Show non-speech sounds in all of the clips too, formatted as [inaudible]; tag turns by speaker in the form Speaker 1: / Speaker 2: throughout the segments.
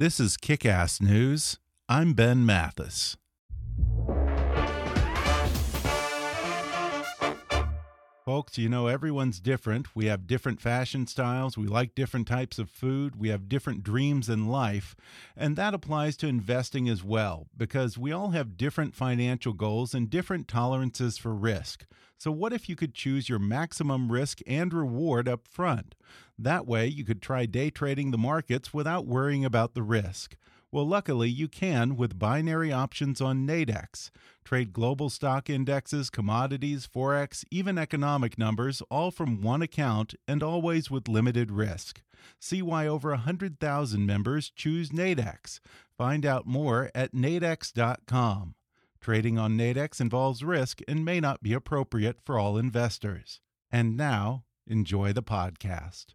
Speaker 1: This is Kick Ass News. I'm Ben Mathis. Folks, you know, everyone's different. We have different fashion styles. We like different types of food. We have different dreams in life. And that applies to investing as well, because we all have different financial goals and different tolerances for risk. So, what if you could choose your maximum risk and reward up front? That way, you could try day trading the markets without worrying about the risk. Well, luckily, you can with binary options on Nadex. Trade global stock indexes, commodities, forex, even economic numbers, all from one account and always with limited risk. See why over 100,000 members choose Nadex. Find out more at nadex.com. Trading on Nadex involves risk and may not be appropriate for all investors. And now, enjoy the podcast.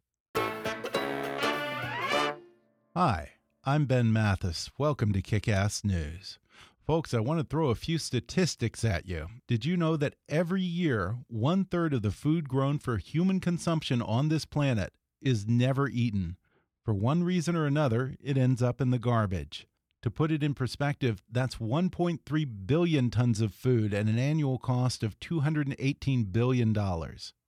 Speaker 1: Hi. I'm Ben Mathis. Welcome to Kick Ass News. Folks, I want to throw a few statistics at you. Did you know that every year, one third of the food grown for human consumption on this planet is never eaten? For one reason or another, it ends up in the garbage. To put it in perspective, that's 1.3 billion tons of food and an annual cost of $218 billion.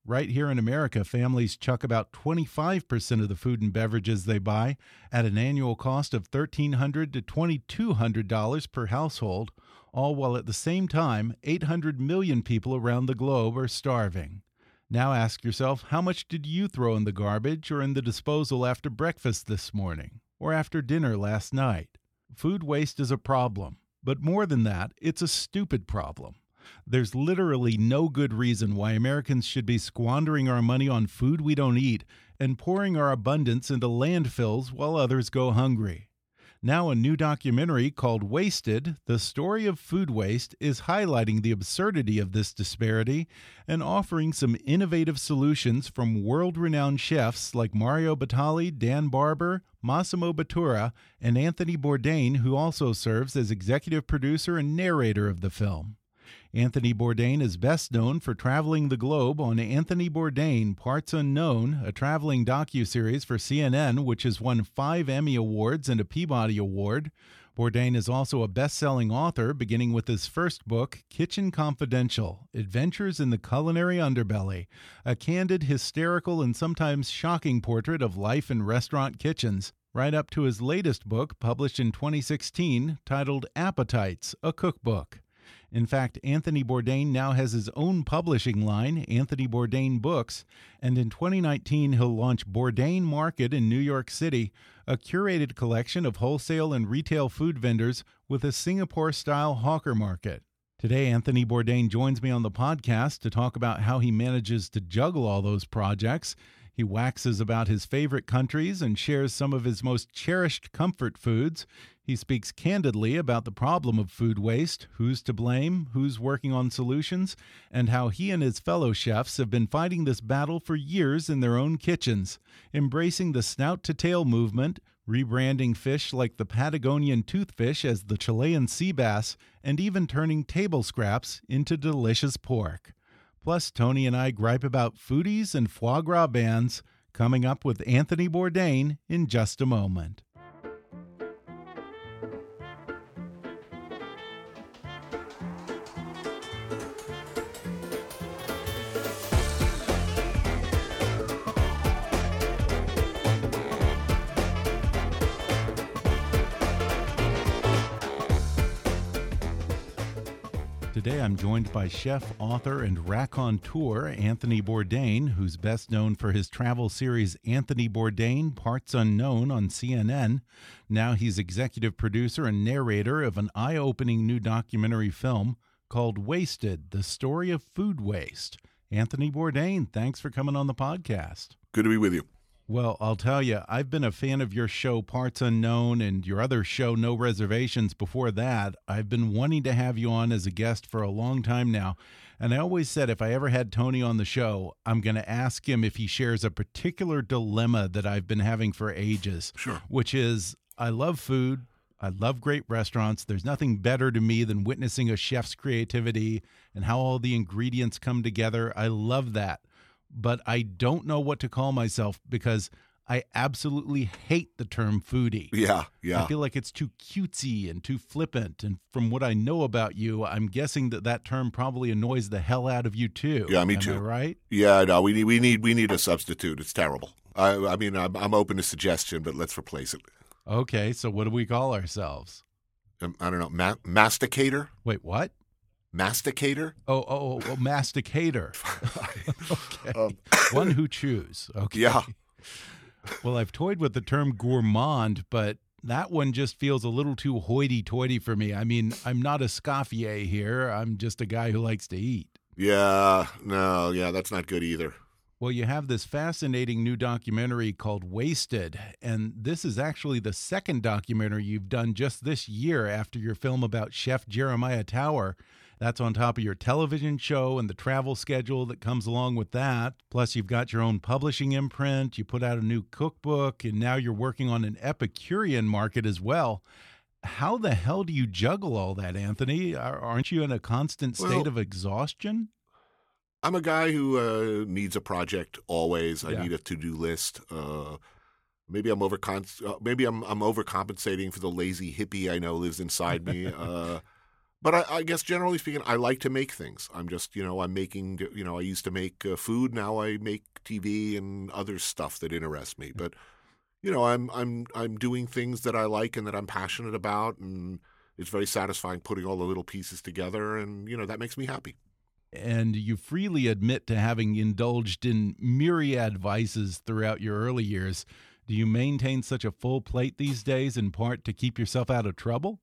Speaker 1: Right here in America, families chuck about 25% of the food and beverages they buy at an annual cost of $1,300 to $2,200 per household, all while at the same time, 800 million people around the globe are starving. Now ask yourself how much did you throw in the garbage or in the disposal after breakfast this morning or after dinner last night? Food waste is a problem, but more than that, it's a stupid problem. There's literally no good reason why Americans should be squandering our money on food we don't eat and pouring our abundance into landfills while others go hungry. Now, a new documentary called Wasted The Story of Food Waste is highlighting the absurdity of this disparity and offering some innovative solutions from world renowned chefs like Mario Batali, Dan Barber, Massimo Bottura, and Anthony Bourdain, who also serves as executive producer and narrator of the film. Anthony Bourdain is best known for traveling the globe on Anthony Bourdain Parts Unknown, a traveling docu-series for CNN which has won 5 Emmy Awards and a Peabody Award. Bourdain is also a best-selling author beginning with his first book, Kitchen Confidential: Adventures in the Culinary Underbelly, a candid, hysterical and sometimes shocking portrait of life in restaurant kitchens right up to his latest book published in 2016 titled Appetites: A Cookbook. In fact, Anthony Bourdain now has his own publishing line, Anthony Bourdain Books, and in 2019 he'll launch Bourdain Market in New York City, a curated collection of wholesale and retail food vendors with a Singapore style hawker market. Today, Anthony Bourdain joins me on the podcast to talk about how he manages to juggle all those projects. He waxes about his favorite countries and shares some of his most cherished comfort foods. He speaks candidly about the problem of food waste, who's to blame, who's working on solutions, and how he and his fellow chefs have been fighting this battle for years in their own kitchens, embracing the snout to tail movement, rebranding fish like the Patagonian toothfish as the Chilean sea bass, and even turning table scraps into delicious pork. Plus, Tony and I gripe about foodies and foie gras bans, coming up with Anthony Bourdain in just a moment. I'm joined by chef, author, and raconteur Anthony Bourdain, who's best known for his travel series Anthony Bourdain Parts Unknown on CNN. Now he's executive producer and narrator of an eye opening new documentary film called Wasted The Story of Food Waste. Anthony Bourdain, thanks for coming on the podcast.
Speaker 2: Good to be with you.
Speaker 1: Well, I'll tell you, I've been a fan of your show, Parts Unknown, and your other show, No Reservations, before that. I've been wanting to have you on as a guest for a long time now. And I always said if I ever had Tony on the show, I'm going to ask him if he shares a particular dilemma that I've been having for ages.
Speaker 2: Sure.
Speaker 1: Which is I love food. I love great restaurants. There's nothing better to me than witnessing a chef's creativity and how all the ingredients come together. I love that but I don't know what to call myself because I absolutely hate the term foodie.
Speaker 2: Yeah, yeah.
Speaker 1: I feel like it's too cutesy and too flippant. And from what I know about you, I'm guessing that that term probably annoys the hell out of you too.
Speaker 2: Yeah, me
Speaker 1: Am
Speaker 2: too.
Speaker 1: I right?
Speaker 2: Yeah, no, we need we need we need a substitute. It's terrible. I, I mean, I'm, I'm open to suggestion, but let's replace it.
Speaker 1: Okay, so what do we call ourselves?
Speaker 2: Um, I don't know, ma- masticator,
Speaker 1: Wait, what?
Speaker 2: Masticator.
Speaker 1: Oh, oh, oh, oh masticator. [laughs] [laughs] okay.
Speaker 2: Um,
Speaker 1: One who chews. Okay.
Speaker 2: Yeah.
Speaker 1: Well, I've toyed with the term gourmand, but that one just feels a little too hoity toity for me. I mean, I'm not a Escoffier here. I'm just a guy who likes to eat.
Speaker 2: Yeah, no, yeah, that's not good either.
Speaker 1: Well, you have this fascinating new documentary called Wasted, and this is actually the second documentary you've done just this year after your film about Chef Jeremiah Tower. That's on top of your television show and the travel schedule that comes along with that. Plus, you've got your own publishing imprint, you put out a new cookbook, and now you're working on an Epicurean market as well. How the hell do you juggle all that, Anthony? Aren't you in a constant state
Speaker 2: Well,
Speaker 1: of exhaustion?
Speaker 2: I'm a guy who uh, needs a project always. I need a to-do list. Uh, maybe I'm over uh, maybe I'm I'm overcompensating for the lazy hippie I know lives inside me. [laughs] uh, but I, I guess generally speaking, I like to make things. I'm just you know I'm making you know I used to make uh, food. Now I make TV and other stuff that interests me. But you know I'm I'm I'm doing things that I like and that I'm passionate about, and it's very satisfying putting all the little pieces together, and you know that makes me happy.
Speaker 1: and you freely admit to having indulged in myriad vices throughout your early years. Do you maintain such a full plate these days in part to keep yourself out of trouble?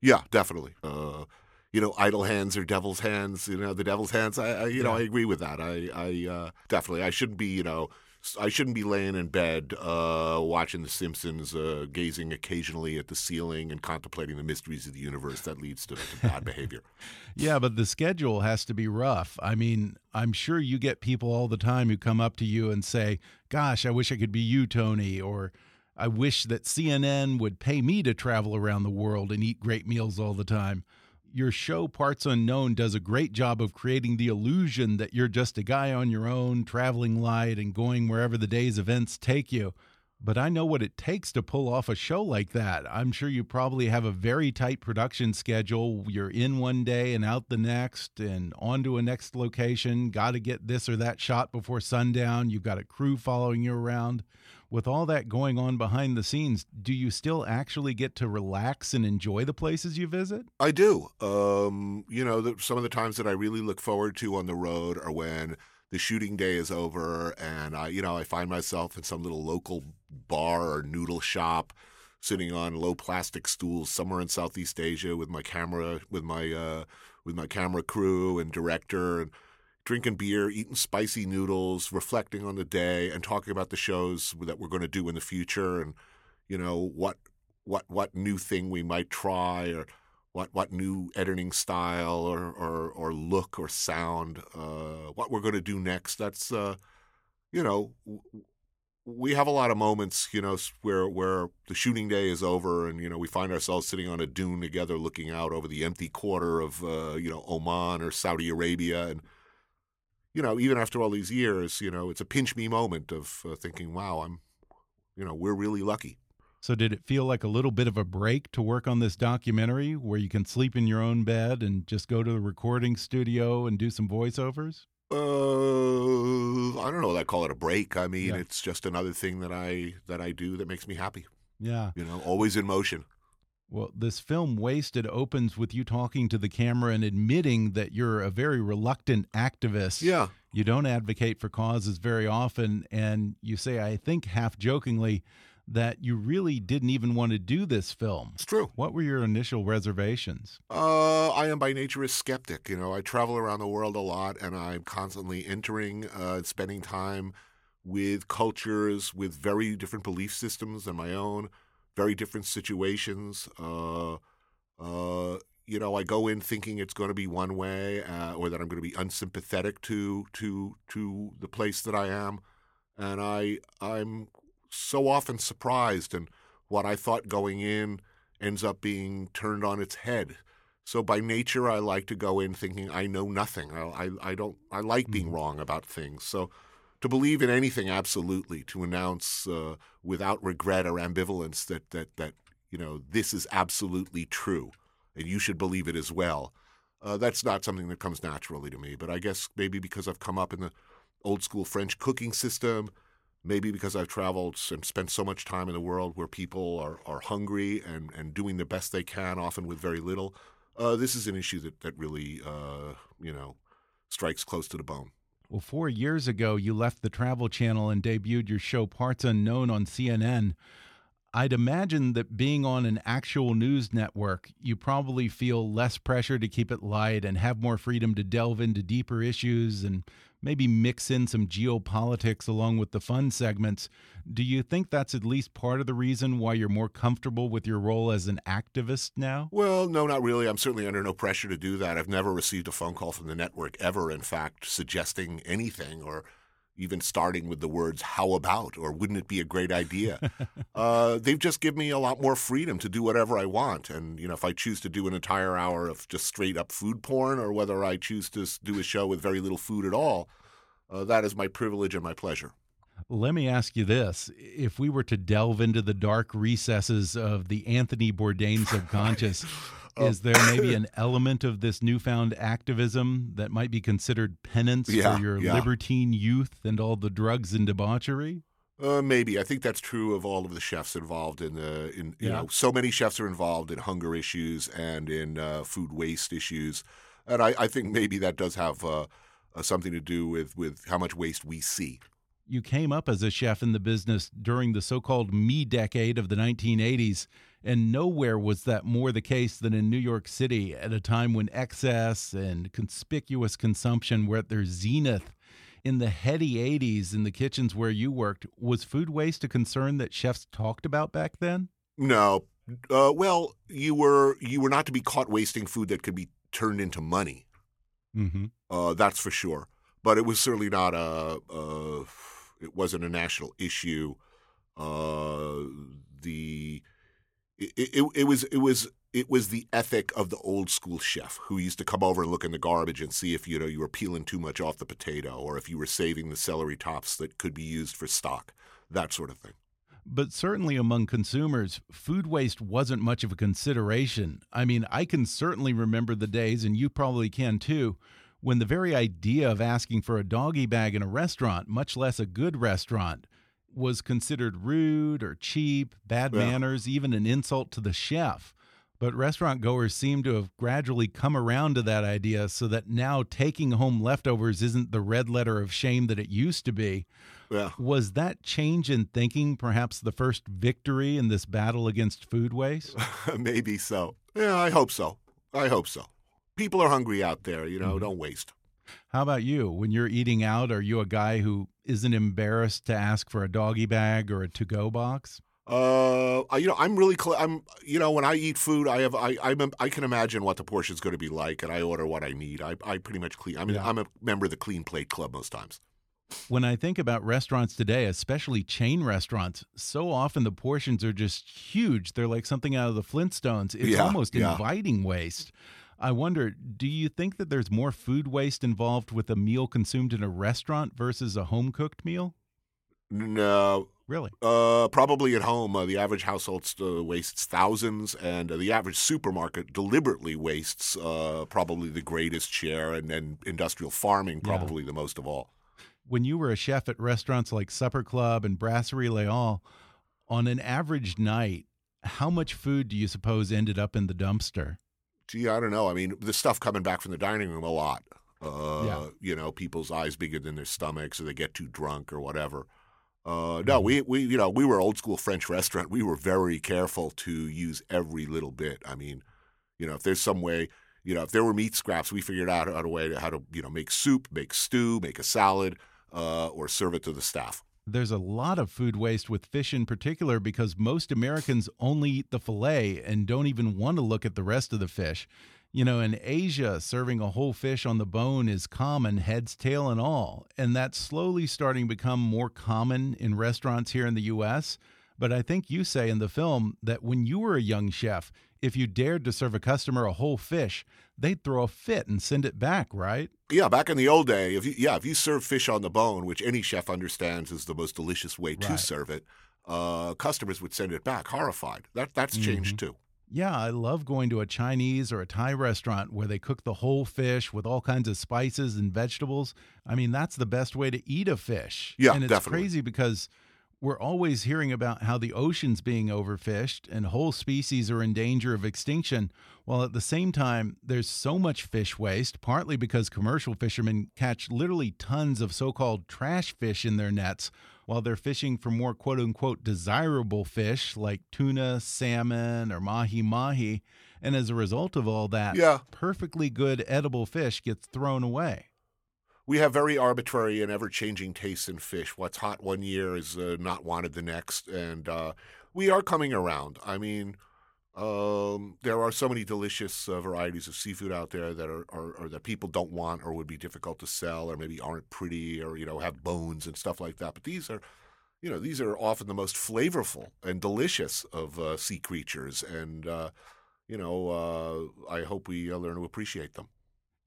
Speaker 2: Yeah, definitely. Uh, you know, idle hands are devil's hands. You know, the devil's hands. I, I you know, I agree with that. I, I uh, definitely. I shouldn't be. You know, I shouldn't be laying in bed uh, watching The Simpsons, uh, gazing occasionally at the ceiling and contemplating the mysteries of the universe. That leads to, to bad behavior. [laughs]
Speaker 1: Yeah, but the schedule has to be rough. I mean, I'm sure you get people all the time who come up to you and say, Gosh, I wish I could be you, Tony, or I wish that CNN would pay me to travel around the world and eat great meals all the time. Your show, Parts Unknown, does a great job of creating the illusion that you're just a guy on your own, traveling light and going wherever the day's events take you. But I know what it takes to pull off a show like that. I'm sure you probably have a very tight production schedule. You're in one day and out the next, and on to a next location. Got to get this or that shot before sundown. You've got a crew following you around. With all that going on behind the scenes, do you still actually get to relax and enjoy the places you visit?
Speaker 2: I do. Um, you know, the, some of the times that I really look forward to on the road are when the shooting day is over and I, you know, I find myself in some little local bar or noodle shop, sitting on low plastic stools somewhere in Southeast Asia with my camera, with my uh, with my camera crew and director, and drinking beer, eating spicy noodles, reflecting on the day, and talking about the shows that we're going to do in the future, and you know what what what new thing we might try or what what new editing style or or, or look or sound uh, what we're going to do next. That's uh, you know we have a lot of moments you know where where the shooting day is over and you know we find ourselves sitting on a dune together looking out over the empty quarter of uh, you know Oman or Saudi Arabia and you know even after all these years you know it's a pinch me moment of uh, thinking wow I'm you know we're really lucky
Speaker 1: So, did it feel like a little bit of a break to work on this documentary where you can sleep in your own bed and just go to the recording studio and do some voiceovers?
Speaker 2: Uh, I don't know. I call it a break. I mean,
Speaker 1: Yeah.
Speaker 2: it's just another thing that I that I do that makes me happy.
Speaker 1: Yeah.
Speaker 2: You know, always in motion.
Speaker 1: Well, this film Wasted opens with you talking to the camera and admitting that you're a very reluctant activist.
Speaker 2: Yeah,
Speaker 1: You don't advocate for causes very often. And you say, I think half jokingly, that you really didn't even want to do this film.
Speaker 2: it's true.
Speaker 1: What were your initial reservations?
Speaker 2: Uh, I am by nature a skeptic. You know, I travel around the world a lot, and I'm constantly entering, uh, spending time with cultures with very different belief systems than my own, very different situations. Uh, uh, you know, I go in thinking it's going to be one way, uh, or that I'm going to be unsympathetic to to to the place that I am, and I I'm so often surprised, and what I thought going in ends up being turned on its head. So by nature, I like to go in thinking I know nothing. I I, I don't I like being
Speaker 1: Mhm.
Speaker 2: wrong about things. So to believe in anything absolutely, to announce uh, without regret or ambivalence that that that you know this is absolutely true, and you should believe it as well. Uh, that's not something that comes naturally to me. But I guess maybe because I've come up in the old school French cooking system, maybe because I've traveled and spent so much time in the world where people are, are hungry and, and doing the best they can, often with very little. Uh, this is an issue that, that really, uh, you know, strikes close to the bone.
Speaker 1: Well, four years ago, you left the Travel Channel and debuted your show Parts Unknown on CNN. I'd imagine that being on an actual news network, you probably feel less pressure to keep it light and have more freedom to delve into deeper issues and maybe mix in some geopolitics along with the fun segments. Do you think that's at least part of the reason why you're more comfortable with your role as an activist now?
Speaker 2: Well, no, not really. I'm certainly under no pressure to do that. I've never received a phone call from the network ever, in fact, suggesting anything or even starting with the words "how about" or "wouldn't it be a great idea?" [laughs] uh, they've just given me a lot more freedom to do whatever I want, and you know, if I choose to do an entire hour of just straight up food porn, or whether I choose to do a show with very little food at all, uh, that is my privilege and my pleasure.
Speaker 1: Let me ask you this: If we were to delve into the dark recesses of the Anthony Bourdain [laughs] subconscious. Oh. Is there maybe an [laughs] element of this newfound activism that might be considered penance yeah, for your yeah. libertine youth and all the drugs and debauchery?
Speaker 2: Uh, maybe I think that's true of all of the chefs involved in the in you yeah. know so many chefs are involved in hunger issues and in uh, food waste issues, and I, I, think maybe that does have uh, uh, something to do with with how much waste we see.
Speaker 1: You came up as a chef in the business during the so-called me decade of the 1980s. And nowhere was that more the case than in New York City at a time when excess and conspicuous consumption were at their zenith. In the heady 80s, in the kitchens where you worked, was food waste a concern that chefs talked about back then?
Speaker 2: No. Uh, well, you were you were not to be caught wasting food that could be turned into money.
Speaker 1: Mm -hmm.
Speaker 2: uh, that's for sure. But it was certainly not a. a it wasn't a national issue. Uh, the it, it, it was it was it was the ethic of the old school chef who used to come over and look in the garbage and see if you know you were peeling too much off the potato or if you were saving the celery tops that could be used for stock, that sort of thing.
Speaker 1: But certainly among consumers, food waste wasn't much of a consideration. I mean, I can certainly remember the days, and you probably can too, when the very idea of asking for a doggy bag in a restaurant, much less a good restaurant, was considered rude or cheap, bad yeah. manners, even an insult to the chef. But restaurant goers seem to have gradually come around to that idea so that now taking home leftovers isn't the red letter of shame that it used to be.
Speaker 2: Yeah.
Speaker 1: Was that change in thinking perhaps the first victory in this battle against food waste? [laughs]
Speaker 2: Maybe so. Yeah, I hope so. I hope so. People are hungry out there, you know, mm -hmm. don't waste.
Speaker 1: How about you? When you're eating out, are you a guy who isn't embarrassed to ask for a doggy bag or a to-go box?
Speaker 2: Uh, you know, I'm really, I'm, you know, when I eat food, I have, I, I'm, I can imagine what the portion's going to be like, and I order what I need. I, I pretty much clean. I mean, yeah. I'm a member of the Clean Plate Club most times.
Speaker 1: When I think about restaurants today, especially chain restaurants, so often the portions are just huge. They're like something out of the Flintstones. It's yeah, almost yeah. inviting waste. I wonder, do you think that there's more food waste involved with a meal consumed in a restaurant versus a home cooked meal?
Speaker 2: No.
Speaker 1: Really?
Speaker 2: Uh, probably at home. Uh, the average household uh, wastes thousands, and uh, the average supermarket deliberately wastes uh, probably the greatest share, and then industrial farming probably yeah. the most of all.
Speaker 1: When you were a chef at restaurants like Supper Club and Brasserie Leon, on an average night, how much food do you suppose ended up in the dumpster?
Speaker 2: Gee, I don't know. I mean, the stuff coming back from the dining room a lot. Uh, yeah. You know, people's eyes bigger than their stomachs, or they get too drunk, or whatever. Uh, no, mm-hmm. we we you know we were old school French restaurant. We were very careful to use every little bit. I mean, you know, if there's some way, you know, if there were meat scraps, we figured out how to way to how to you know make soup, make stew, make a salad, uh, or serve it to the staff
Speaker 1: there's a lot of food waste with fish in particular because most Americans only eat the fillet and don't even want to look at the rest of the fish. You know, in Asia, serving a whole fish on the bone is common, heads, tail, and all. And that's slowly starting to become more common in restaurants here in the U.S. But I think you say in the film that when you were a young chef, if you dared to serve a customer a whole fish, they'd throw a fit and send it back, right?
Speaker 2: Yeah, back in the old day, if you yeah, if you serve fish on the bone, which any chef understands is the most delicious way to serve it, uh, customers would send it back horrified. That that's changed
Speaker 1: Mhm.
Speaker 2: too.
Speaker 1: Yeah, I love going to a Chinese or a Thai restaurant where they cook the whole fish with all kinds of spices and vegetables. I mean, that's the best way to eat a fish.
Speaker 2: Yeah,
Speaker 1: and it's
Speaker 2: definitely.
Speaker 1: crazy because we're always hearing about how the ocean's being overfished and whole species are in danger of extinction, while at the same time there's so much fish waste, partly because commercial fishermen catch literally tons of so-called trash fish in their nets while they're fishing for more quote unquote desirable fish like tuna, salmon, or mahi mahi. And as a result of all that,
Speaker 2: Yeah.
Speaker 1: perfectly good edible fish gets thrown away.
Speaker 2: We have very arbitrary and ever changing tastes in fish. What's hot one year is uh, not wanted the next, and uh, we are coming around. I mean, um, there are so many delicious uh, varieties of seafood out there that are, are, or that people don't want or would be difficult to sell, or maybe aren't pretty, or you know have bones and stuff like that. But these are, you know, these are often the most flavorful and delicious of uh, sea creatures, and uh, you know, uh, I hope we uh, learn to appreciate them.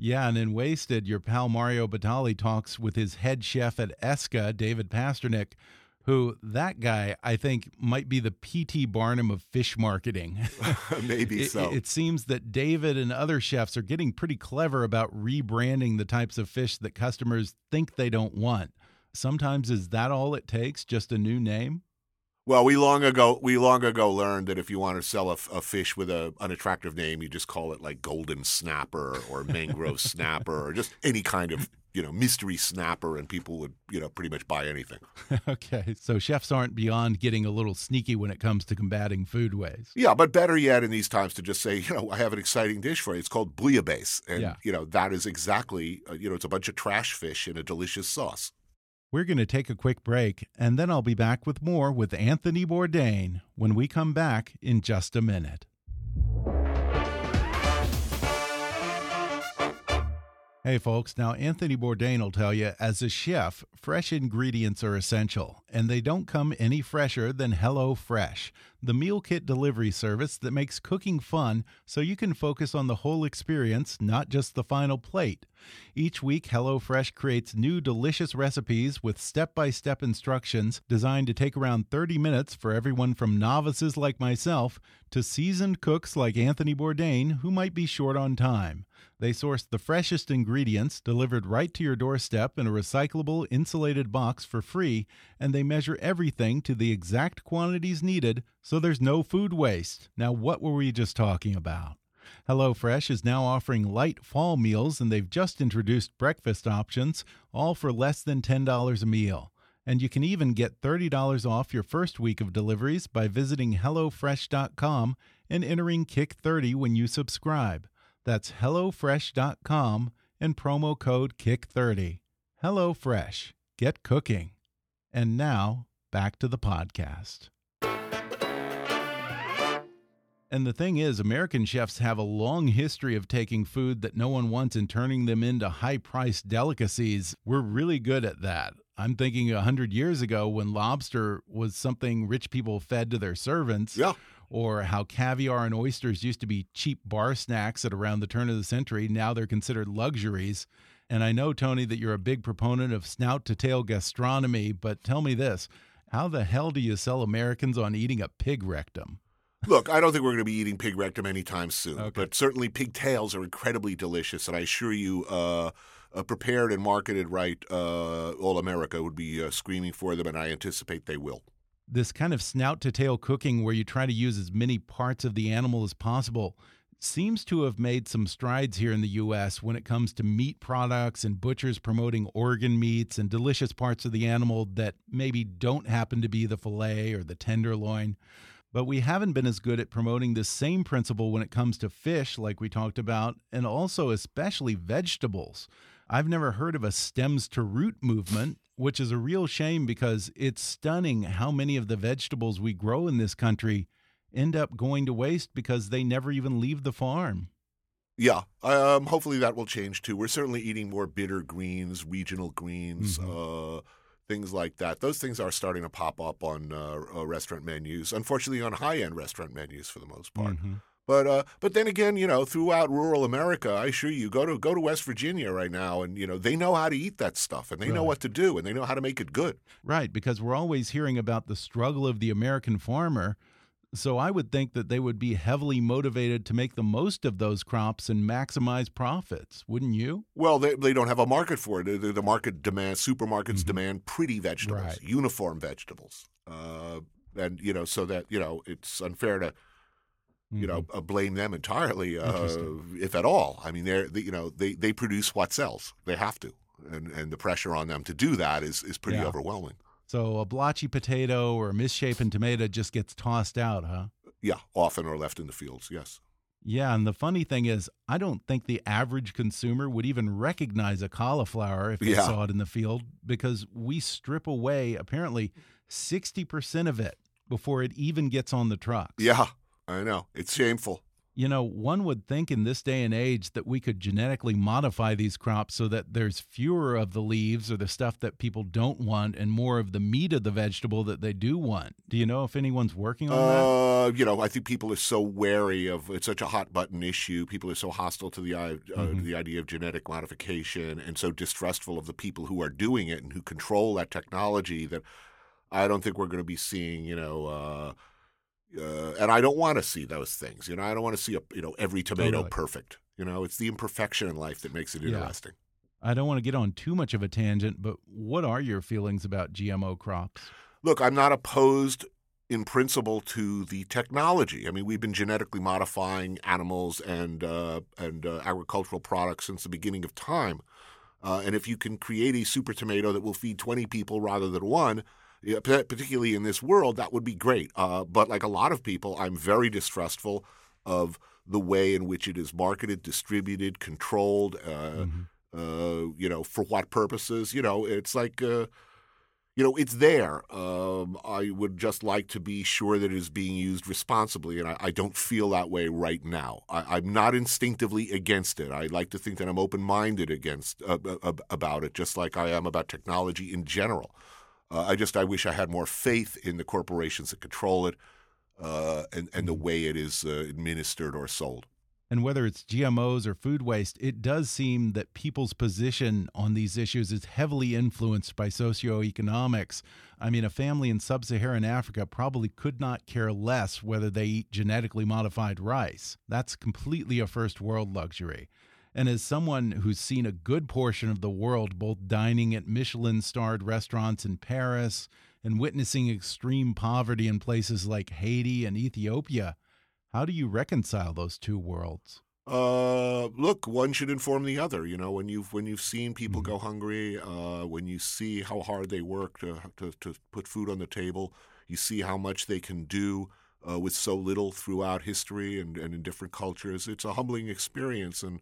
Speaker 1: Yeah, and in Wasted, your pal Mario Batali talks with his head chef at Esca, David Pasternack, who that guy I think might be the P.T. Barnum of fish marketing. [laughs]
Speaker 2: maybe
Speaker 1: It-
Speaker 2: so.
Speaker 1: It, seems that David and other chefs are getting pretty clever about rebranding the types of fish that customers think they don't want. Sometimes is that all it takes? Just a new name?
Speaker 2: Well, we long ago we long ago learned that if you want to sell a, a fish with a unattractive name, you just call it like golden snapper or mangrove [laughs] snapper or just any kind of you know mystery snapper, and people would you know pretty much buy anything. [laughs]
Speaker 1: okay, so chefs aren't beyond getting a little sneaky when it comes to combating food waste.
Speaker 2: Yeah, but better yet, in these times, to just say you know I have an exciting dish for you. It's called bouillabaisse, and
Speaker 1: Yeah.
Speaker 2: you know that is exactly uh, you know it's a bunch of trash fish in a delicious sauce.
Speaker 1: We're going to take a quick break, and then I'll be back with more with Anthony Bourdain when we come back in just a minute. Hey, folks. Now, Anthony Bourdain will tell you as a chef, fresh ingredients are essential, and they don't come any fresher than Hello Fresh, the meal kit delivery service that makes cooking fun so you can focus on the whole experience, not just the final plate. Each week, HelloFresh creates new delicious recipes with step by step instructions designed to take around 30 minutes for everyone from novices like myself to seasoned cooks like Anthony Bourdain who might be short on time. They source the freshest ingredients delivered right to your doorstep in a recyclable, insulated box for free, and they measure everything to the exact quantities needed so there's no food waste. Now, what were we just talking about? HelloFresh is now offering light fall meals, and they've just introduced breakfast options, all for less than $10 a meal. And you can even get $30 off your first week of deliveries by visiting HelloFresh.com and entering Kick30 when you subscribe. That's HelloFresh.com and promo code KICK30. HelloFresh. Get cooking. And now, back to the podcast. And the thing is, American chefs have a long history of taking food that no one wants and turning them into high priced delicacies. We're really good at that. I'm thinking a hundred years ago when lobster was something rich people fed to their servants,
Speaker 2: Yeah.
Speaker 1: Or how caviar and oysters used to be cheap bar snacks at around the turn of the century. Now they're considered luxuries. And I know, Tony, that you're a big proponent of snout to tail gastronomy, but tell me this how the hell do you sell Americans on eating a pig rectum?
Speaker 2: Look, I don't think we're going to be eating pig rectum anytime soon,
Speaker 1: Okay.
Speaker 2: but certainly pigtails are incredibly delicious, and I assure you, uh, uh, prepared and marketed right, uh, all America would be uh, screaming for them, and I anticipate they will.
Speaker 1: This kind of snout to tail cooking where you try to use as many parts of the animal as possible seems to have made some strides here in the US when it comes to meat products and butchers promoting organ meats and delicious parts of the animal that maybe don't happen to be the fillet or the tenderloin. But we haven't been as good at promoting this same principle when it comes to fish, like we talked about, and also especially vegetables. I've never heard of a stems to root movement, which is a real shame because it's stunning how many of the vegetables we grow in this country end up going to waste because they never even leave the farm.
Speaker 2: Yeah, um, hopefully that will change too. We're certainly eating more bitter greens, regional greens, uh, things like that. Those things are starting to pop up on uh, uh, restaurant menus. Unfortunately, on high end restaurant menus for the most part.
Speaker 1: Mm-hmm.
Speaker 2: But uh, but then again, you know, throughout rural America, I assure you, go to go to West Virginia right now, and you know they know how to eat that stuff, and they know what to do, and they know how to make it good.
Speaker 1: Right, because we're always hearing about the struggle of the American farmer. So I would think that they would be heavily motivated to make the most of those crops and maximize profits, wouldn't you?
Speaker 2: Well, they, they don't have a market for it. The, the market demands supermarkets
Speaker 1: Mhm.
Speaker 2: demand pretty vegetables,
Speaker 1: Right.
Speaker 2: uniform vegetables, uh, and you know, so that you know it's unfair to you know uh, blame them entirely, uh,
Speaker 1: Mm-hmm.
Speaker 2: If at all. I mean, they're they, you know they they produce what sells. They have to, and and the pressure on them to do that is is pretty
Speaker 1: Yeah.
Speaker 2: overwhelming.
Speaker 1: So a blotchy potato or a misshapen tomato just gets tossed out, huh?
Speaker 2: Yeah, often or left in the fields. Yes.
Speaker 1: Yeah, and the funny thing is, I don't think the average consumer would even recognize a cauliflower if they
Speaker 2: Yeah.
Speaker 1: saw it in the field because we strip away apparently 60% of it before it even gets on the trucks.
Speaker 2: Yeah, I know. It's shameful.
Speaker 1: You know, one would think in this day and age that we could genetically modify these crops so that there's fewer of the leaves or the stuff that people don't want and more of the meat of the vegetable that they do want. Do you know if anyone's working on that?
Speaker 2: Uh, you know, I think people are so wary of it's such a hot button issue. People are so hostile to the uh,
Speaker 1: Mhm.
Speaker 2: the idea of genetic modification and so distrustful of the people who are doing it and who control that technology that I don't think we're going to be seeing. You know. Uh, uh, and I don't want to see those things. You know, I don't want to see a you know every tomato
Speaker 1: Totally.
Speaker 2: perfect. You know, it's the imperfection in life that makes it
Speaker 1: Yeah.
Speaker 2: interesting.
Speaker 1: I don't want to get on too much of a tangent, but what are your feelings about GMO crops?
Speaker 2: Look, I'm not opposed in principle to the technology. I mean, we've been genetically modifying animals and uh, and uh, agricultural products since the beginning of time. Uh, and if you can create a super tomato that will feed 20 people rather than one, yeah, particularly in this world, that would be great. Uh, but like a lot of people, I'm very distrustful of the way in which it is marketed, distributed, controlled. Uh,
Speaker 1: Mhm.
Speaker 2: uh, you know, for what purposes? You know, it's like, uh, you know, it's there. Um, I would just like to be sure that it is being used responsibly, and I, I don't feel that way right now. I, I'm not instinctively against it. I like to think that I'm open-minded against uh, uh, about it, just like I am about technology in general. Uh, I just I wish I had more faith in the corporations that control it, uh, and and the way it is uh, administered or sold.
Speaker 1: And whether it's GMOs or food waste, it does seem that people's position on these issues is heavily influenced by socioeconomics. I mean, a family in sub Saharan Africa probably could not care less whether they eat genetically modified rice. That's completely a first world luxury. And as someone who's seen a good portion of the world both dining at Michelin starred restaurants in Paris and witnessing extreme poverty in places like Haiti and Ethiopia, how do you reconcile those two worlds?
Speaker 2: Uh, look, one should inform the other. You know, when you've when you've seen people
Speaker 1: Mhm.
Speaker 2: go hungry, uh, when you see how hard they work to, to to put food on the table, you see how much they can do uh, with so little throughout history and, and in different cultures. It's a humbling experience, and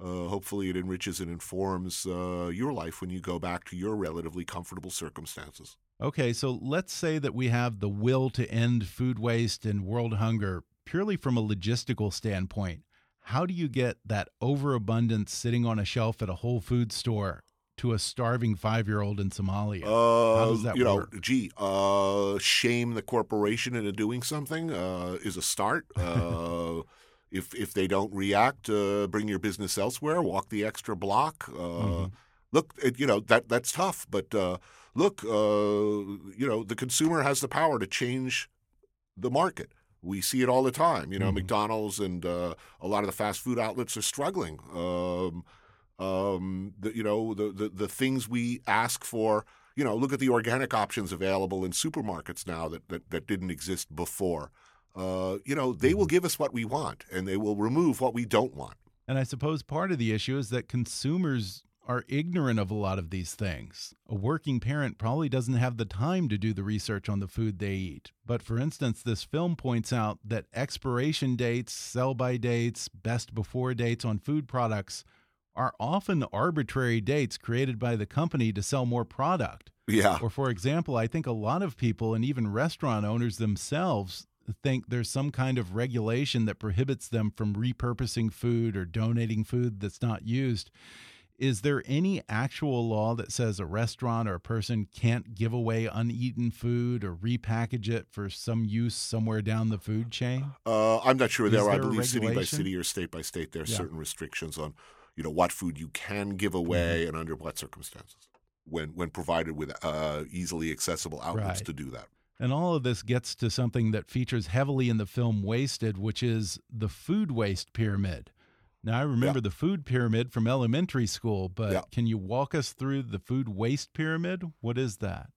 Speaker 2: uh, hopefully, it enriches and informs uh, your life when you go back to your relatively comfortable circumstances.
Speaker 1: Okay, so let's say that we have the will to end food waste and world hunger purely from a logistical standpoint. How do you get that overabundance sitting on a shelf at a Whole Food store to a starving five year old in Somalia?
Speaker 2: Uh,
Speaker 1: does that
Speaker 2: you know,
Speaker 1: work?
Speaker 2: gee, uh, shame the corporation into doing something uh, is a start. [laughs] If if they don't react, uh, bring your business elsewhere. Walk the extra block. Uh,
Speaker 1: Mhm.
Speaker 2: Look, it, you know that that's tough, but uh, look, uh, you know, the consumer has the power to change the market. We see it all the time. You know,
Speaker 1: Mhm.
Speaker 2: McDonald's and uh, a lot of the fast food outlets are struggling. Um, um, the, you know, the, the the things we ask for. You know, look at the organic options available in supermarkets now that that, that didn't exist before. Uh, you know, they will give us what we want, and they will remove what we don't want.
Speaker 1: And I suppose part of the issue is that consumers are ignorant of a lot of these things. A working parent probably doesn't have the time to do the research on the food they eat. But for instance, this film points out that expiration dates, sell by dates, best before dates on food products are often arbitrary dates created by the company to sell more product.
Speaker 2: Yeah,
Speaker 1: Or, for example, I think a lot of people and even restaurant owners themselves think there's some kind of regulation that prohibits them from repurposing food or donating food that's not used. Is there any actual law that says a restaurant or a person can't give away uneaten food or repackage it for some use somewhere down the food chain?
Speaker 2: Uh, I'm not sure there. I
Speaker 1: there a
Speaker 2: believe city by city or state by state, there are
Speaker 1: Yeah.
Speaker 2: certain restrictions on, you know, what food you can give away and under what circumstances, when when provided with uh, easily accessible outlets
Speaker 1: Right.
Speaker 2: to do that.
Speaker 1: And all of this gets to something that features heavily in the film Wasted, which is the food waste pyramid. Now, I remember the food pyramid from elementary school, but
Speaker 2: Yeah.
Speaker 1: can you walk us through the food waste pyramid? What is that?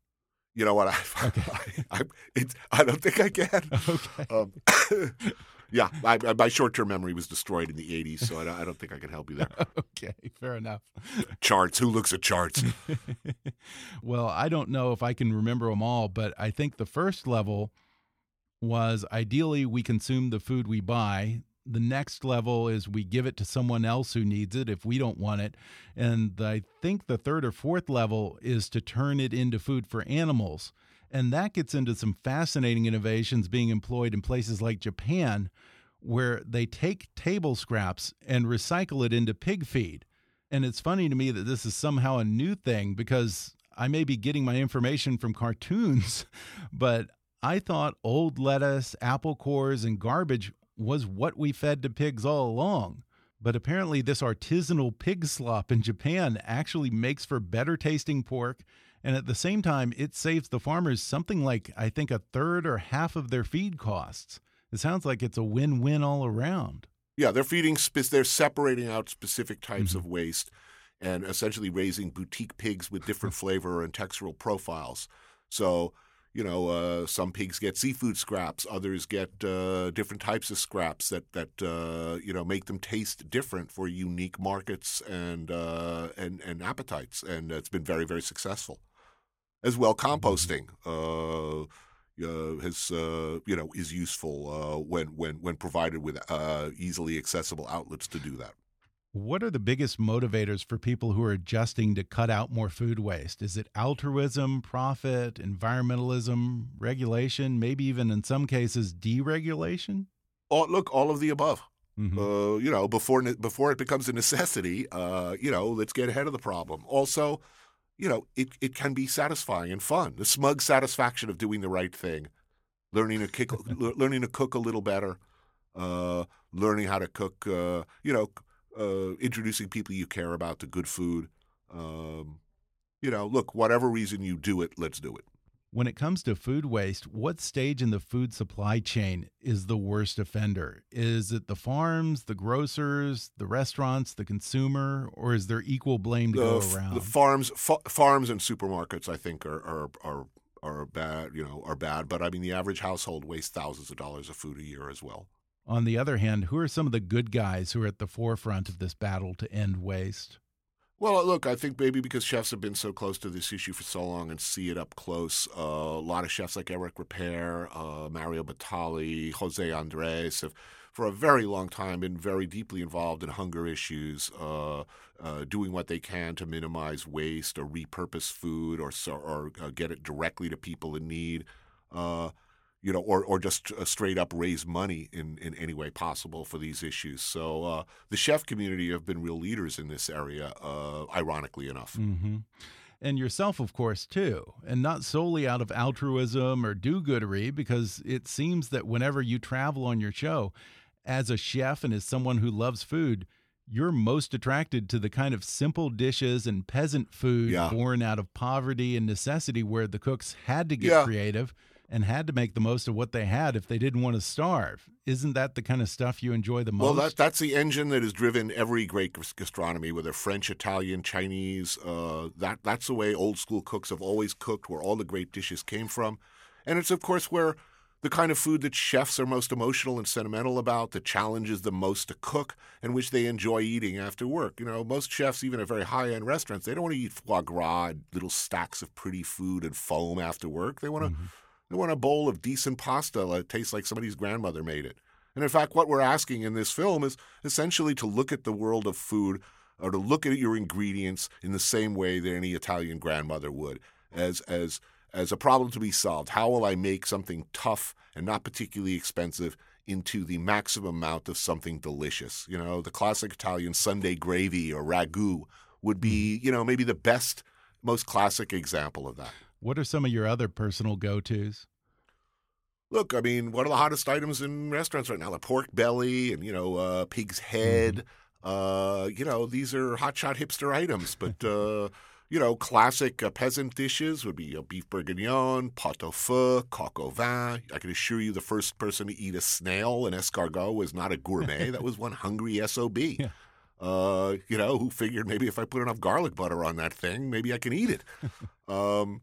Speaker 2: You know what? [laughs] I,
Speaker 1: Okay.
Speaker 2: I, I, it's, I don't think I can. [laughs]
Speaker 1: Okay.
Speaker 2: Um, [laughs] yeah, I, I- my short-term memory was destroyed in the '80s, so I don't, I don't think I can help you there. [laughs]
Speaker 1: Okay, fair enough. [laughs]
Speaker 2: charts. Who looks at charts? [laughs]
Speaker 1: well, I don't know if I can remember them all, but I think the first level was ideally we consume the food we buy. The next level is we give it to someone else who needs it if we don't want it. And I think the third or fourth level is to turn it into food for animals. And that gets into some fascinating innovations being employed in places like Japan, where they take table scraps and recycle it into pig feed. And it's funny to me that this is somehow a new thing because I may be getting my information from cartoons, [laughs] but I thought old lettuce, apple cores, and garbage was what we fed to pigs all along. But apparently, this artisanal pig slop in Japan actually makes for better tasting pork. And at the same time, it saves the farmers something like, I think, a third or half of their feed costs. It sounds like it's a win win all around.
Speaker 2: Yeah, they're feeding. They're separating out specific types of waste, and essentially raising boutique pigs with different [laughs] flavor and textural profiles. So, you know, uh, some pigs get seafood scraps, others get uh, different types of scraps that that uh, you know make them taste different for unique markets and uh, and and appetites, and it's been very very successful. As well, composting. Uh, uh, has uh, you know is useful uh, when when when provided with uh, easily accessible outlets to do that.
Speaker 1: What are the biggest motivators for people who are adjusting to cut out more food waste? Is it altruism, profit, environmentalism, regulation, maybe even in some cases deregulation?
Speaker 2: Oh, look, all of the above.
Speaker 1: Mhm.
Speaker 2: Uh, you know, before before it becomes a necessity, uh, you know, let's get ahead of the problem. Also, you know, it, it can be satisfying and fun. The smug satisfaction of doing the right thing, learning to kick, [laughs] le- learning to cook a little better, uh, learning how to cook. Uh, you know, uh, introducing people you care about to good food. Um, you know, look, whatever reason you do it, let's do it.
Speaker 1: When it comes to food waste, what stage in the food supply chain is the worst offender? Is it the farms, the grocers, the restaurants, the consumer, or is there equal blame to
Speaker 2: the,
Speaker 1: go around?
Speaker 2: the farms fa- farms and supermarkets I think are are are are bad you know are bad but I mean the average household wastes thousands of dollars of food a year as well
Speaker 1: On the other hand, who are some of the good guys who are at the forefront of this battle to end waste?
Speaker 2: Well look I think maybe because chefs have been so close to this issue for so long and see it up close uh, a lot of chefs like Eric Ripert uh, Mario Batali Jose Andres have for a very long time been very deeply involved in hunger issues, uh, uh, doing what they can to minimize waste or repurpose food or or uh, get it directly to people in need, uh, you know, or or just uh, straight up raise money in, in any way possible for these issues. So uh, the chef community have been real leaders in this area, uh, ironically enough.
Speaker 1: hmm And yourself, of course, too. And not solely out of altruism or do goodery, because it seems that whenever you travel on your show, as a chef and as someone who loves food, you're most attracted to the kind of simple dishes and peasant food
Speaker 2: Yeah.
Speaker 1: born out of poverty and necessity where the cooks had to get
Speaker 2: Yeah.
Speaker 1: creative and had to make the most of what they had if they didn't want to starve. Isn't that the kind of stuff you enjoy the most?
Speaker 2: Well, that, that's the engine that has driven every great gastronomy, whether French, Italian, Chinese. Uh, that that's the way old school cooks have always cooked, where all the great dishes came from, and it's of course where the kind of food that chefs are most emotional and sentimental about, that challenges them most to cook, and which they enjoy eating after work. You know, most chefs, even at very high end restaurants, they don't want to eat foie gras, and little stacks of pretty food and foam after work. They want to they want a bowl of decent pasta that tastes like somebody's grandmother made it. And in fact, what we're asking in this film is essentially to look at the world of food or to look at your ingredients in the same way that any Italian grandmother would, as as as a problem to be solved. How will I make something tough and not particularly expensive into the maximum amount of something delicious? You know, the classic Italian Sunday gravy or ragu. would be, mm-hmm. you know, maybe the best, most classic example of that.
Speaker 1: What are some of your other personal go tos?
Speaker 2: Look, I mean, one of the hottest items in restaurants right now? The pork belly and, you know, uh, pig's head. Uh, you know, these are hotshot hipster items, but, uh, you know, classic uh, peasant dishes would be uh, beef bourguignon, pot au feu, coq au vin. I can assure you the first person to eat a snail, an escargot, was not a gourmet. that was one hungry SOB. [laughs]
Speaker 1: Yeah.
Speaker 2: Uh, you know, who figured maybe if I put enough garlic butter on that thing, maybe I can eat it. [laughs] um,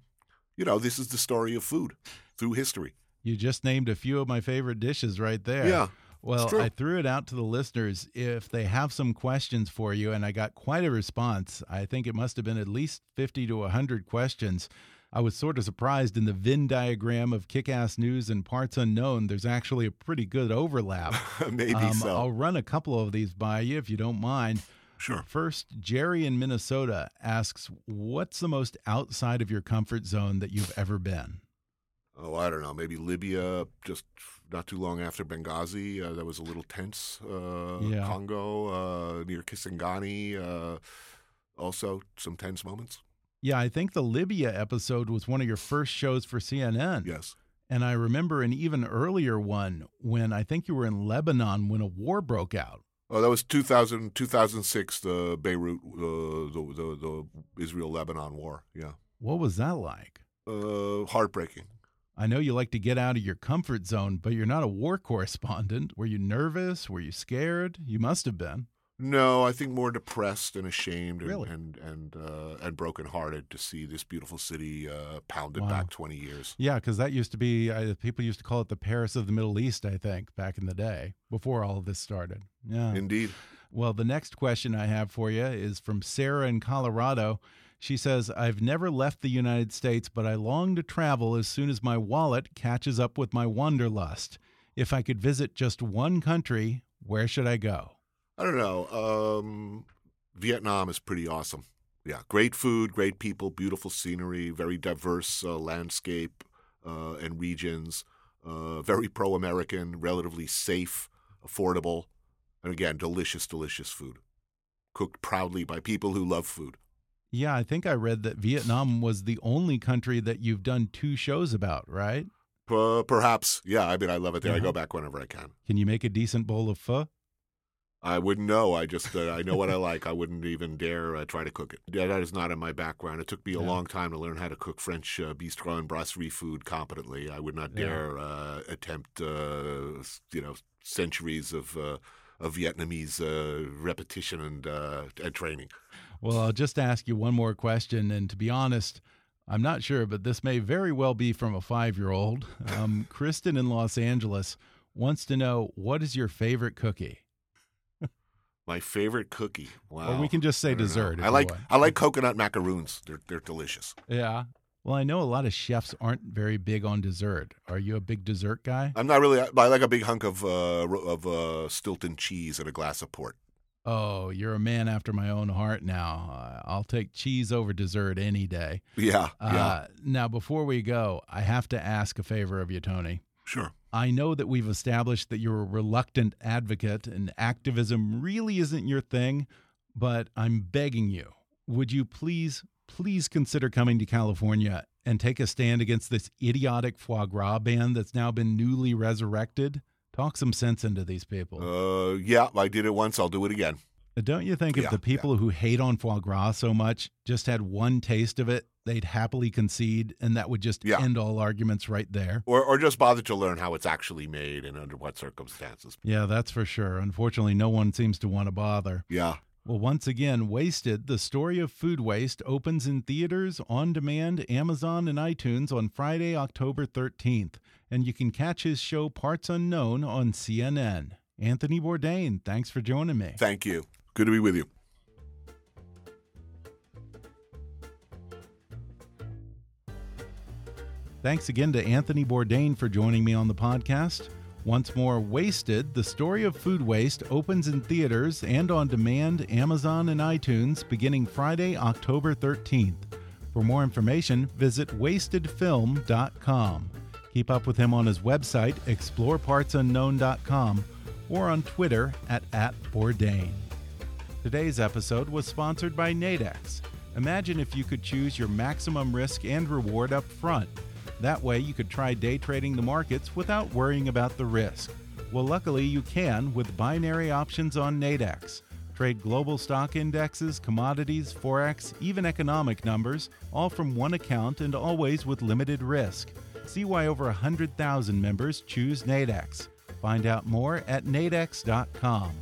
Speaker 2: you know, this is the story of food through history.
Speaker 1: You just named a few of my favorite dishes right there.
Speaker 2: Yeah.
Speaker 1: Well. I threw it out to the listeners if they have some questions for you, and I got quite a response. I think it must have been at least 50 to 100 questions. I was sort of surprised in the Venn diagram of kick ass news and parts unknown, there's actually a pretty good overlap. [laughs]
Speaker 2: maybe
Speaker 1: Um,
Speaker 2: so.
Speaker 1: I'll run a couple of these by you if you don't mind.
Speaker 2: Sure.
Speaker 1: First, Jerry in Minnesota asks, What's the most outside of your comfort zone that you've ever been?
Speaker 2: oh, I don't know, maybe Libya, just not too long after Benghazi. Uh, that was a little tense. Uh,
Speaker 1: Yeah.
Speaker 2: Congo, uh, near Kisangani, uh, also some tense moments.
Speaker 1: Yeah, I think the Libya episode was one of your first shows for CNN.
Speaker 2: Yes.
Speaker 1: And I remember an even earlier one when I think you were in Lebanon when a war broke out.
Speaker 2: Oh, that was 2000, 2006, the Beirut, uh, the, the, the Israel Lebanon war. Yeah.
Speaker 1: What was that like?
Speaker 2: Uh, heartbreaking.
Speaker 1: I know you like to get out of your comfort zone, but you're not a war correspondent. Were you nervous? Were you scared? You must have been.
Speaker 2: No, I think more depressed and ashamed and
Speaker 1: Really?
Speaker 2: and and, uh, and brokenhearted to see this beautiful city uh, pounded
Speaker 1: Wow.
Speaker 2: back 20 years.
Speaker 1: Yeah, because that used to be, uh, people used to call it the Paris of the Middle East, I think, back in the day, before all of this started. Yeah.
Speaker 2: Indeed.
Speaker 1: Well, the next question I have for you is from Sarah in Colorado. She says, I've never left the United States, but I long to travel as soon as my wallet catches up with my wanderlust. If I could visit just one country, where should I go?
Speaker 2: I don't know. Um, Vietnam is pretty awesome. Yeah, great food, great people, beautiful scenery, very diverse uh, landscape uh, and regions. Uh, very pro-American, relatively safe, affordable, and again, delicious, delicious food, cooked proudly by people who love food.
Speaker 1: Yeah, I think I read that Vietnam was the only country that you've done two shows about, right?
Speaker 2: Perhaps, yeah. I mean, I love it there. I go back whenever I can.
Speaker 1: Can you make a decent bowl of pho?
Speaker 2: I wouldn't know. I just uh, I know what I like. I wouldn't even dare uh, try to cook it. That is not in my background. It took me a
Speaker 1: Yeah.
Speaker 2: long time to learn how to cook French uh, bistro and brasserie food competently. I would not
Speaker 1: Yeah.
Speaker 2: dare uh, attempt uh, you know centuries of uh, of Vietnamese uh, repetition and uh, and training.
Speaker 1: Well, I'll just ask you one more question. And to be honest, I'm not sure, but this may very well be from a five year old. [laughs] Um, Kristen in Los Angeles wants to know what is your favorite cookie?
Speaker 2: My favorite cookie. Wow.
Speaker 1: Or we can just say
Speaker 2: I
Speaker 1: dessert.
Speaker 2: I like. I like coconut macaroons. They're they're delicious.
Speaker 1: Yeah. Well, I know a lot of chefs aren't very big on dessert. Are you a big dessert guy?
Speaker 2: I'm not really. I like a big hunk of uh, of uh, Stilton cheese and a glass of port.
Speaker 1: Oh, you're a man after my own heart now. Uh, I'll take cheese over dessert any day.
Speaker 2: Yeah, yeah,
Speaker 1: Uh, now, before we go, I have to ask a favor of you, Tony.
Speaker 2: sure.
Speaker 1: I know that we've established that you're a reluctant advocate and activism really isn't your thing, but I'm begging you, would you please, please consider coming to California and take a stand against this idiotic foie gras ban that's now been newly resurrected? Talk some sense into these people.
Speaker 2: Uh, yeah, I did it once. I'll do it again.
Speaker 1: Don't you think if
Speaker 2: yeah,
Speaker 1: the people who hate on foie gras so much just had one taste of it, they'd happily concede and that would just
Speaker 2: Yeah.
Speaker 1: end all arguments right there?
Speaker 2: Or, or just bother to learn how it's actually made and under what circumstances.
Speaker 1: Yeah, that's for sure. Unfortunately, no one seems to want to bother.
Speaker 2: Yeah.
Speaker 1: Well, once again, Wasted, the story of food waste, opens in theaters, on demand, Amazon, and iTunes on Friday, October 13th. And you can catch his show Parts Unknown on CNN. Anthony Bourdain, thanks for joining me.
Speaker 2: Thank you. Good to be with you.
Speaker 1: Thanks again to Anthony Bourdain for joining me on the podcast. Once more, Wasted, the story of food waste, opens in theaters and on demand, Amazon and iTunes, beginning Friday, October 13th. For more information, visit wastedfilm.com. Keep up with him on his website, explorepartsunknown.com, or on Twitter at, at Bourdain. Today's episode was sponsored by Nadex. Imagine if you could choose your maximum risk and reward up front. That way, you could try day trading the markets without worrying about the risk. Well, luckily, you can with binary options on Nadex. Trade global stock indexes, commodities, forex, even economic numbers, all from one account and always with limited risk. See why over 100,000 members choose Nadex. Find out more at nadex.com.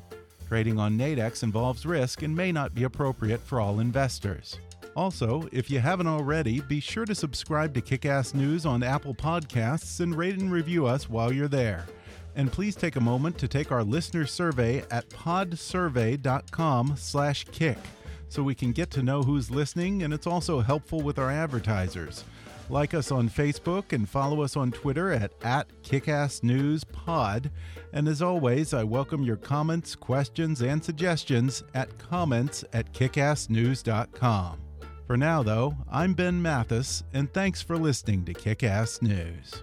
Speaker 1: Trading on Nadex involves risk and may not be appropriate for all investors. Also, if you haven't already, be sure to subscribe to Kickass News on Apple Podcasts and rate and review us while you're there. And please take a moment to take our listener survey at podsurvey.com/kick so we can get to know who's listening and it's also helpful with our advertisers. Like us on Facebook and follow us on Twitter at, at KickassNewsPod. And as always, I welcome your comments, questions, and suggestions at comments at kickassnews.com. For now, though, I'm Ben Mathis, and thanks for listening to Kick Ass News.